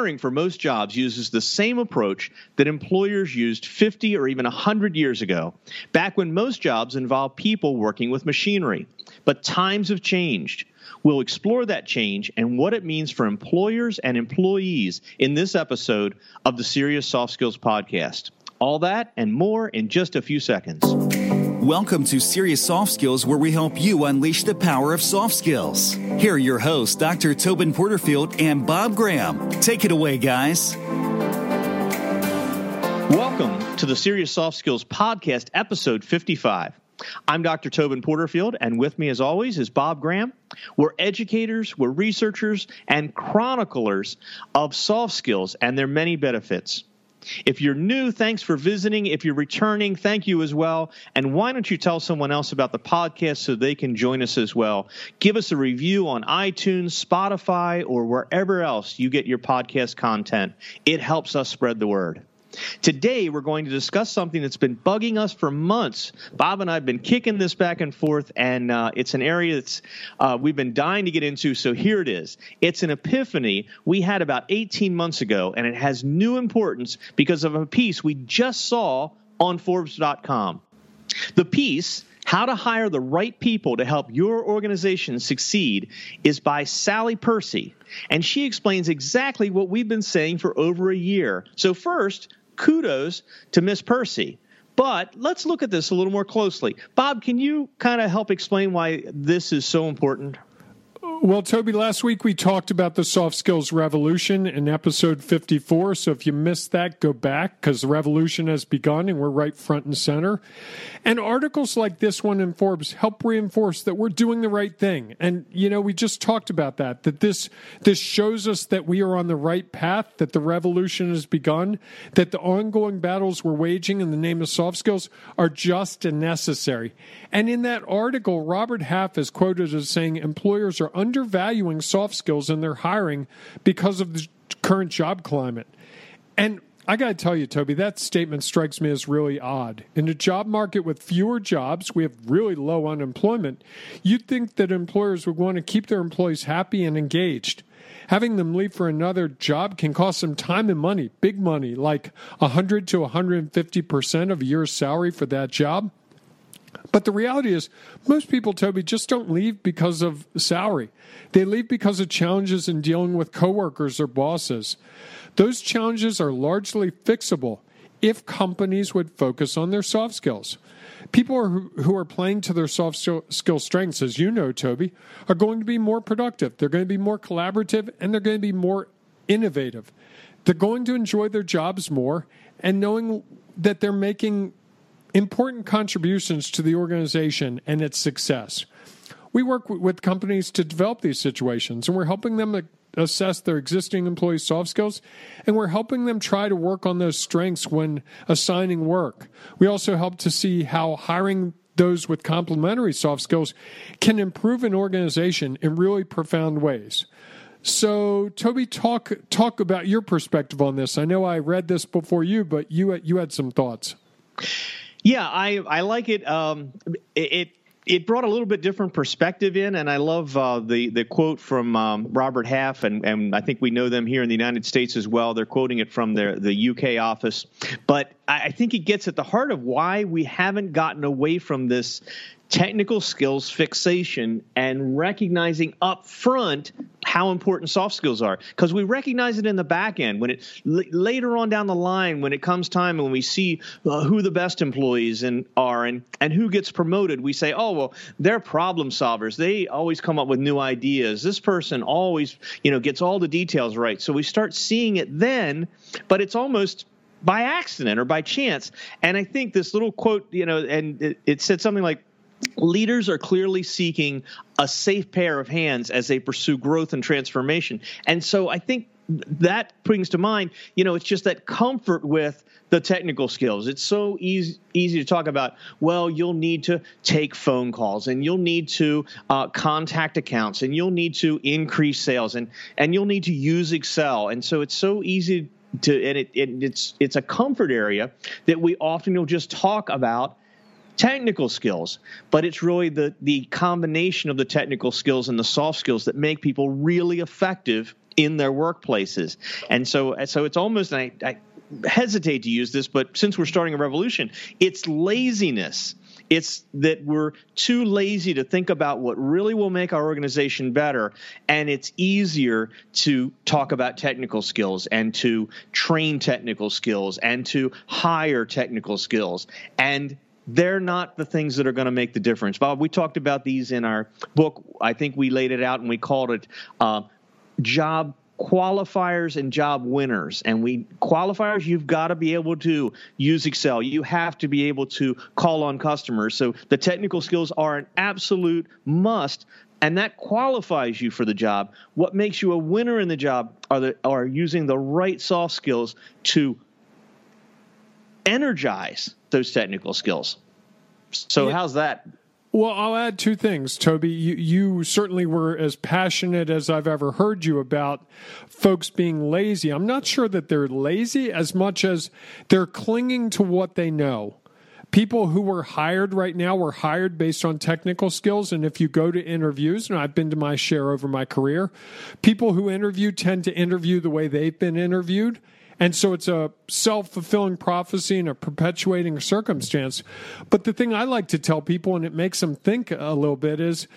Hiring for most jobs uses the same approach that employers used 50 or even 100 years ago, back when most jobs involved people working with machinery. But times have changed. We'll explore that change and what it means for employers and employees in this episode of the Serious Soft Skills Podcast. All that and more in just a few seconds. Welcome to Serious Soft Skills, where we help you unleash the power of soft skills. Here are your hosts, Dr. Tobin Porterfield and Bob Graham. Take it away, guys. Welcome to the Serious Soft Skills Podcast, episode 55. I'm Dr. Tobin Porterfield, and with me, as always, is Bob Graham. We're educators, we're researchers, and chroniclers of soft skills and their many benefits. If you're new, thanks for visiting. If you're returning, thank you as well. And why don't you tell someone else about the podcast so they can join us as well? Give us a review on iTunes, Spotify, or wherever else you get your podcast content. It helps us spread the word. Today, we're going to discuss something that's been bugging us for months. Bob and I have been kicking this back and forth, and uh, it's an area that's uh, we've been dying to get into. So here it is. It's an epiphany we had about 18 months ago, and it has new importance because of a piece we just saw on Forbes.com. The piece how to Hire the Right People to Help Your Organization Succeed is by Sally Percy. And she explains exactly what we've been saying for over a year. So, first, kudos to Miss Percy. But let's look at this a little more closely. Bob, can you kind of help explain why this is so important? Well, Toby, last week we talked about the soft skills revolution in episode 54. So if you missed that, go back because the revolution has begun and we're right front and center. And articles like this one in Forbes help reinforce that we're doing the right thing. And, you know, we just talked about that, that this, this shows us that we are on the right path, that the revolution has begun, that the ongoing battles we're waging in the name of soft skills are just and necessary. And in that article, Robert Half is quoted as saying employers are undervaluing soft skills in their hiring because of the current job climate. And I got to tell you, Toby, that statement strikes me as really odd. In a job market with fewer jobs, we have really low unemployment. You'd think that employers would want to keep their employees happy and engaged. Having them leave for another job can cost them time and money, big money, like 100 to 150% of a year's salary for that job. But the reality is, most people, Toby, just don't leave because of salary. They leave because of challenges in dealing with coworkers or bosses. Those challenges are largely fixable if companies would focus on their soft skills. People who are playing to their soft skill strengths, as you know, Toby, are going to be more productive. They're going to be more collaborative and they're going to be more innovative. They're going to enjoy their jobs more and knowing that they're making important contributions to the organization and its success. We work with companies to develop these situations, and we're helping them assess their existing employees' soft skills, and we're helping them try to work on those strengths when assigning work. We also help to see how hiring those with complementary soft skills can improve an organization in really profound ways. So, Toby, talk talk about your perspective on this. I know I read this before you, but you you had some thoughts. Yeah, I I like it. Um, it, it brought a little bit different perspective in, and I love uh, the the quote from um, Robert Half, and, and I think we know them here in the United States as well. They're quoting it from their the UK office, but I, I think it gets at the heart of why we haven't gotten away from this technical skills fixation and recognizing up front how important soft skills are. Because we recognize it in the back end. When it l- later on down the line when it comes time and we see uh, who the best employees and are and and who gets promoted we say oh well they're problem solvers. They always come up with new ideas. This person always you know gets all the details right. So we start seeing it then but it's almost by accident or by chance. And i think this little quote you know and it, it said something like leaders are clearly seeking a safe pair of hands as they pursue growth and transformation. And so I think that brings to mind, you know, it's just that comfort with the technical skills. It's so easy easy to talk about. Well, you'll need to take phone calls, and you'll need to uh, contact accounts, and you'll need to increase sales, and and you'll need to use Excel. And so it's so easy to, and it, it it's it's a comfort area that we often will just talk about technical skills, but it's really the the combination of the technical skills and the soft skills that make people really effective in their workplaces. And so, so it's almost, I, I hesitate to use this, but since we're starting a revolution, it's laziness. It's that we're too lazy to think about what really will make our organization better. And it's easier to talk about technical skills and to train technical skills and to hire technical skills. And they're not the things that are going to make the difference. Bob, we talked about these in our book. I think we laid it out and we called it uh, job qualifiers and job winners. And we qualifiers, you've got to be able to use Excel. You have to be able to call on customers. So the technical skills are an absolute must. And that qualifies you for the job. What makes you a winner in the job are, the, are using the right soft skills to energize those technical skills. So yeah. how's that? Well, I'll add two things, Toby. You, you certainly were as passionate as I've ever heard you about folks being lazy. I'm not sure that they're lazy as much as they're clinging to what they know. People who were hired right now were hired based on technical skills. And if you go to interviews, and I've been to my share over my career, people who interview tend to interview the way they've been interviewed and so it's a self fulfilling prophecy and a perpetuating circumstance. But the thing I like to tell people, and it makes them think a little bit, is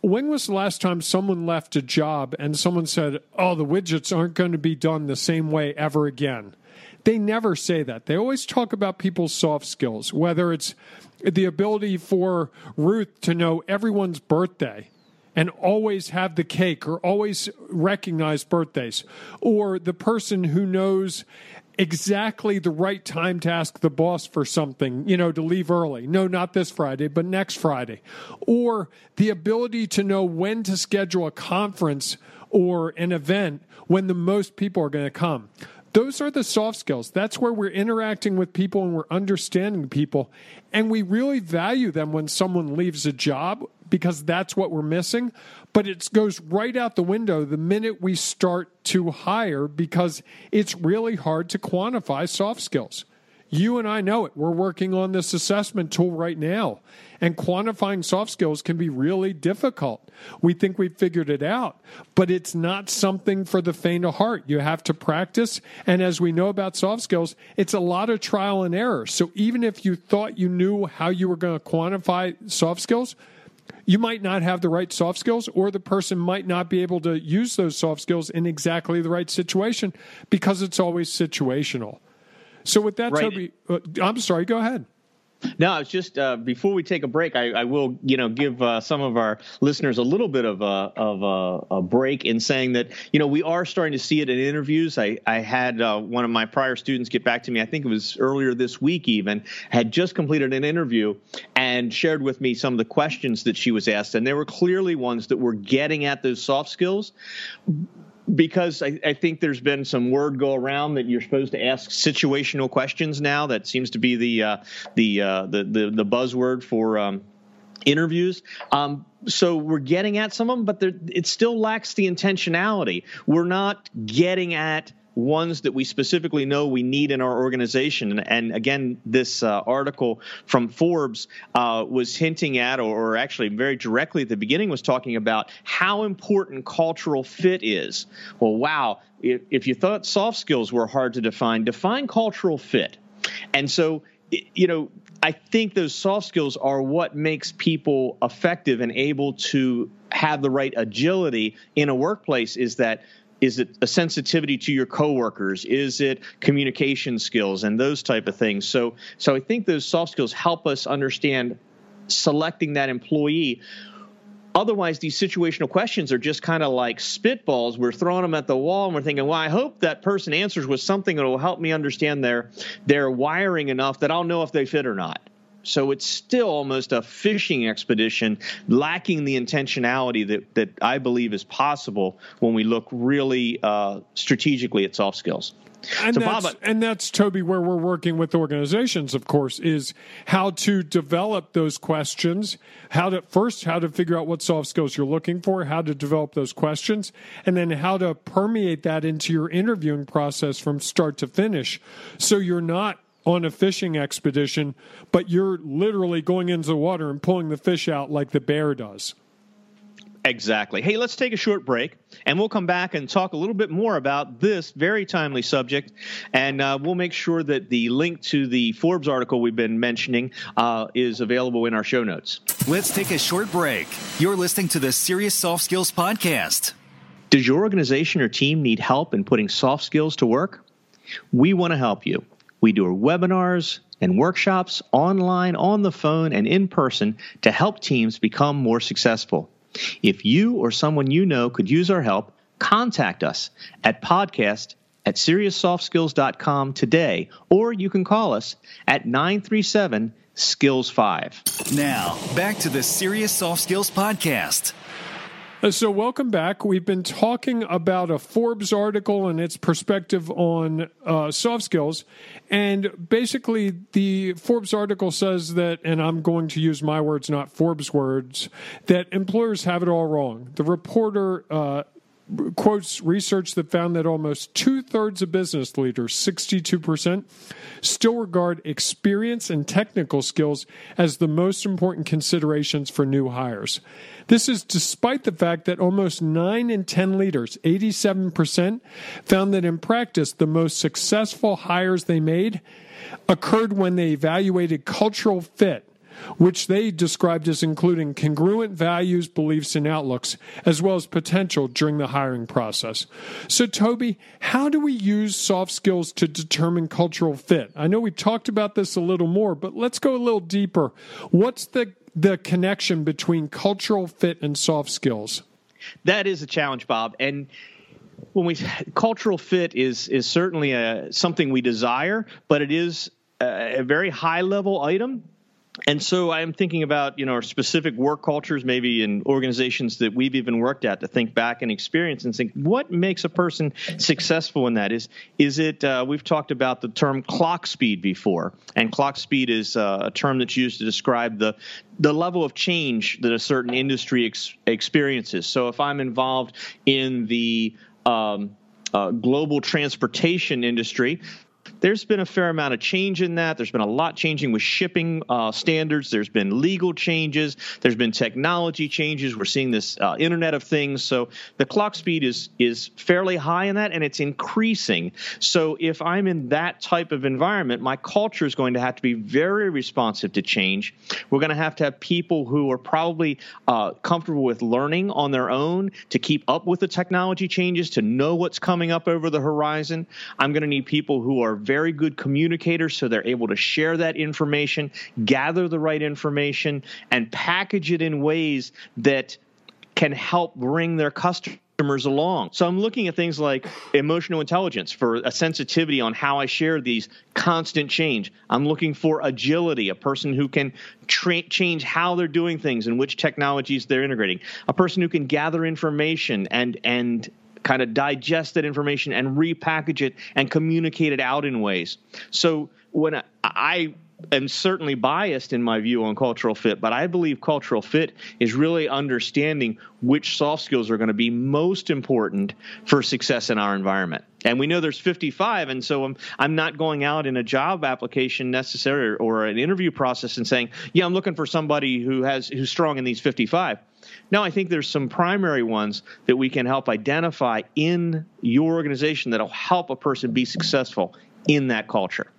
when was the last time someone left a job and someone said, Oh, the widgets aren't going to be done the same way ever again? They never say that. They always talk about people's soft skills, whether it's the ability for Ruth to know everyone's birthday and always have the cake or always recognize birthdays, or the person who knows exactly the right time to ask the boss for something, you know, to leave early. No, not this Friday, but next Friday. Or the ability to know when to schedule a conference or an event when the most people are going to come. Those are the soft skills. That's where we're interacting with people and we're understanding people. And we really value them when someone leaves a job because that's what we're missing. But it goes right out the window the minute we start to hire because it's really hard to quantify soft skills. You and I know it. We're working on this assessment tool right now, and quantifying soft skills can be really difficult. We think we've figured it out, but it's not something for the faint of heart. You have to practice, and as we know about soft skills, it's a lot of trial and error. So even if you thought you knew how you were going to quantify soft skills, you might not have the right soft skills, or the person might not be able to use those soft skills in exactly the right situation because it's always situational. So, with that, right. Toby, uh, I'm sorry, go ahead. No, it's just uh, before we take a break, I, I will, you know, give uh, some of our listeners a little bit of a of a, a, break in saying that, you know, we are starting to see it in interviews. I I had uh, one of my prior students get back to me. I think it was earlier this week, even had just completed an interview and shared with me some of the questions that she was asked, and there were clearly ones that were getting at those soft skills because I, I, think there's been some word go around that you're supposed to ask situational questions now. That seems to be the uh, the, uh, the, the the buzzword for um, interviews. Um, so we're getting at some of them, but it still lacks the intentionality. We're not getting at ones that we specifically know we need in our organization. And, again, this uh, article from Forbes uh, was hinting at, or, actually very directly at the beginning, was talking about how important cultural fit is. Well, wow, if, if you thought soft skills were hard to define, define cultural fit. And so, you know, I think those soft skills are what makes people effective and able to have the right agility in a workplace is that is it a sensitivity to your coworkers? Is it communication skills and those type of things? So so i think those soft skills help us understand selecting that employee. Otherwise these situational questions are just kind of like spitballs. We're throwing them at the wall and we're thinking well i hope that person answers with something that will help me understand their their wiring enough that i'll know if they fit or not so it's still almost a fishing expedition, lacking the intentionality that, that I believe is possible when we look really uh, strategically at soft skills. And, so that's, Bob, and that's Toby, where we're working with organizations, of course, is how to develop those questions. How to first, how to figure out what soft skills you're looking for, how to develop those questions, and then how to permeate that into your interviewing process from start to finish. So you're not on a fishing expedition, but you're literally going into the water and pulling the fish out like the bear does. Exactly. Hey, let's take a short break and we'll come back and talk a little bit more about this very timely subject. And uh, we'll make sure that the link to the Forbes article we've been mentioning uh, is available in our show notes. Let's take a short break. You're listening to the Serious Soft Skills Podcast. Does your organization or team need help in putting soft skills to work? We want to help you. We do webinars and workshops online, on the phone, and in person to help teams become more successful. If you or someone you know could use our help, contact us at podcast at serioussoftskills.com today, or you can call us at 937 Skills 5. Now, back to the Serious Soft Skills Podcast. Uh, so, welcome back. We've been talking about a Forbes article and its perspective on uh, soft skills. And basically, the Forbes article says that, and I'm going to use my words, not Forbes' words, that employers have it all wrong. The reporter uh, quotes research that found that almost two thirds of business leaders, 62%, still regard experience and technical skills as the most important considerations for new hires. This is despite the fact that almost 9 in 10 leaders, 87%, found that in practice the most successful hires they made occurred when they evaluated cultural fit which they described as including congruent values, beliefs, and outlooks, as well as potential during the hiring process. So, Toby, how do we use soft skills to determine cultural fit? I know we talked about this a little more, but let's go a little deeper. What's the the connection between cultural fit and soft skills? That is a challenge, Bob, and when we cultural fit is is certainly a, something we desire, but it is a, a very high level item and so I'm thinking about you know our specific work cultures, maybe in organizations that we've even worked at, to think back and experience and think what makes a person successful in that. Is is it? Uh, we've talked about the term clock speed before, and clock speed is uh, a term that's used to describe the the level of change that a certain industry ex- experiences. So if I'm involved in the um, uh, global transportation industry, there's been a fair amount of change in that. There's been a lot changing with shipping uh, standards. There's been legal changes. There's been technology changes. We're seeing this uh, Internet of Things. So the clock speed is is fairly high in that, and it's increasing. So if I'm in that type of environment, my culture is going to have to be very responsive to change. We're going to have to have people who are probably uh, comfortable with learning on their own to keep up with the technology changes, to know what's coming up over the horizon. I'm going to need people who are very good communicators, so they're able to share that information, gather the right information, and package it in ways that can help bring their customers along. So I'm looking at things like emotional intelligence for a sensitivity on how I share these constant change. I'm looking for agility, a person who can tra- change how they're doing things and which technologies they're integrating. A person who can gather information and and kind of digest that information and repackage it and communicate it out in ways. So when I, I am certainly biased in my view on cultural fit, but I believe cultural fit is really understanding which soft skills are going to be most important for success in our environment. And we know there's 55, and so I'm, I'm not going out in a job application necessarily or an interview process and saying, yeah, I'm looking for somebody who has who's strong in these 55. No, I think there's some primary ones that we can help identify in your organization that'll help a person be successful in that culture.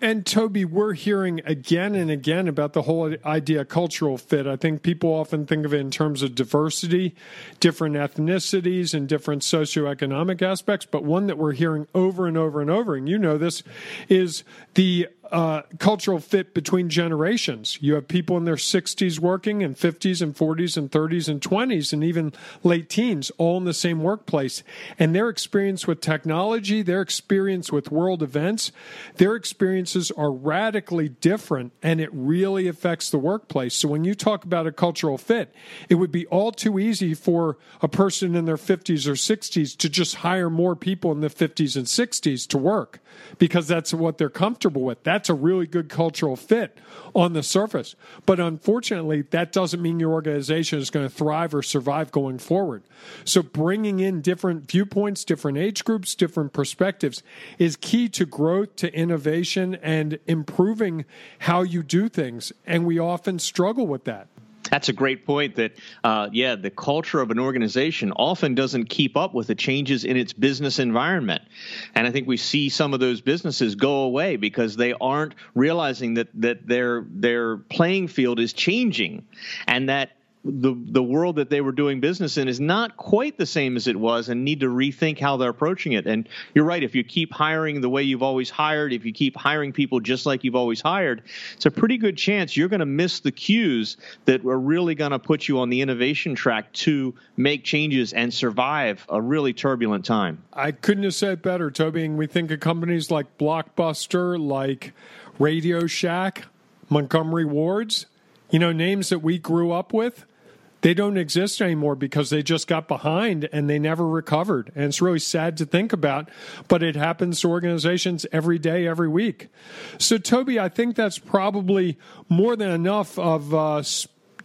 And Toby, we're hearing again and again about the whole idea of cultural fit. I think people often think of it in terms of diversity, different ethnicities, and different socioeconomic aspects. But one that we're hearing over and over and over, and you know this, is the uh, cultural fit between generations. You have people in their 60s working and 50s and 40s and 30s and 20s and even late teens all in the same workplace. And their experience with technology, their experience with world events, their experiences are radically different and it really affects the workplace. So when you talk about a cultural fit, it would be all too easy for a person in their 50s or 60s to just hire more people in the 50s and 60s to work because that's what they're comfortable with. That that's a really good cultural fit on the surface. But unfortunately, that doesn't mean your organization is going to thrive or survive going forward. So bringing in different viewpoints, different age groups, different perspectives is key to growth, to innovation, and improving how you do things. And we often struggle with that. That's a great point. That uh, yeah, the culture of an organization often doesn't keep up with the changes in its business environment, and I think we see some of those businesses go away because they aren't realizing that that their their playing field is changing, and that the the world that they were doing business in is not quite the same as it was and need to rethink how they're approaching it. And you're right if you keep hiring the way you've always hired if you keep hiring people just like you've always hired it's a pretty good chance you're going to miss the cues that are really going to put you on the innovation track to make changes and survive a really turbulent time. I couldn't have said better toby. And we think of companies like blockbuster like radio shack montgomery wards you know names that we grew up with they don't exist anymore because they just got behind and they never recovered. And it's really sad to think about, but it happens to organizations every day, every week. So, Toby, I think that's probably more than enough of uh,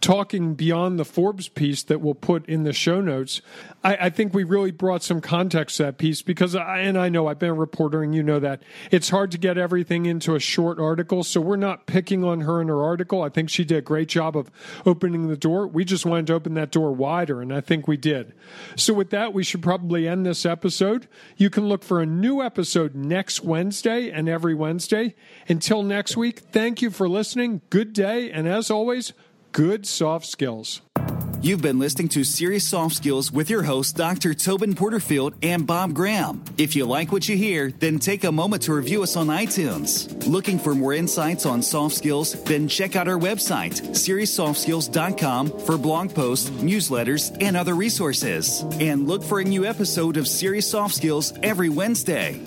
talking beyond the Forbes piece that we'll put in the show notes, I, I, think we really brought some context to that piece because, I, and I know I've been a reporter and you know that it's hard to get everything into a short article. So we're not picking on her in her article. I think she did a great job of opening the door. We just wanted to open that door wider, and I think we did. So with that, we should probably end this episode. You can look for a new episode next Wednesday and every Wednesday. Until next week, thank you for listening. Good day. And as always, good soft skills. You've been listening to Serious Soft Skills with your hosts, Dr. Tobin Porterfield and Bob Graham. If you like what you hear, then take a moment to review us on iTunes. Looking for more insights on soft skills? Then check out our website, SeriousSoftSkills.com, for blog posts, newsletters, and other resources. And look for a new episode of Serious Soft Skills every Wednesday.